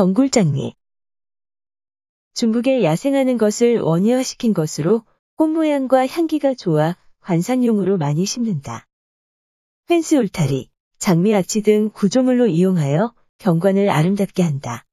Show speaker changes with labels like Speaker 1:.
Speaker 1: 덩굴장미 중국에 야생하는 것을 원예화시킨 것으로 꽃 모양과 향기가 좋아 관상용으로 많이 심는다. 펜스 울타리, 장미 악취 등 구조물로 이용하여 경관을 아름답게 한다.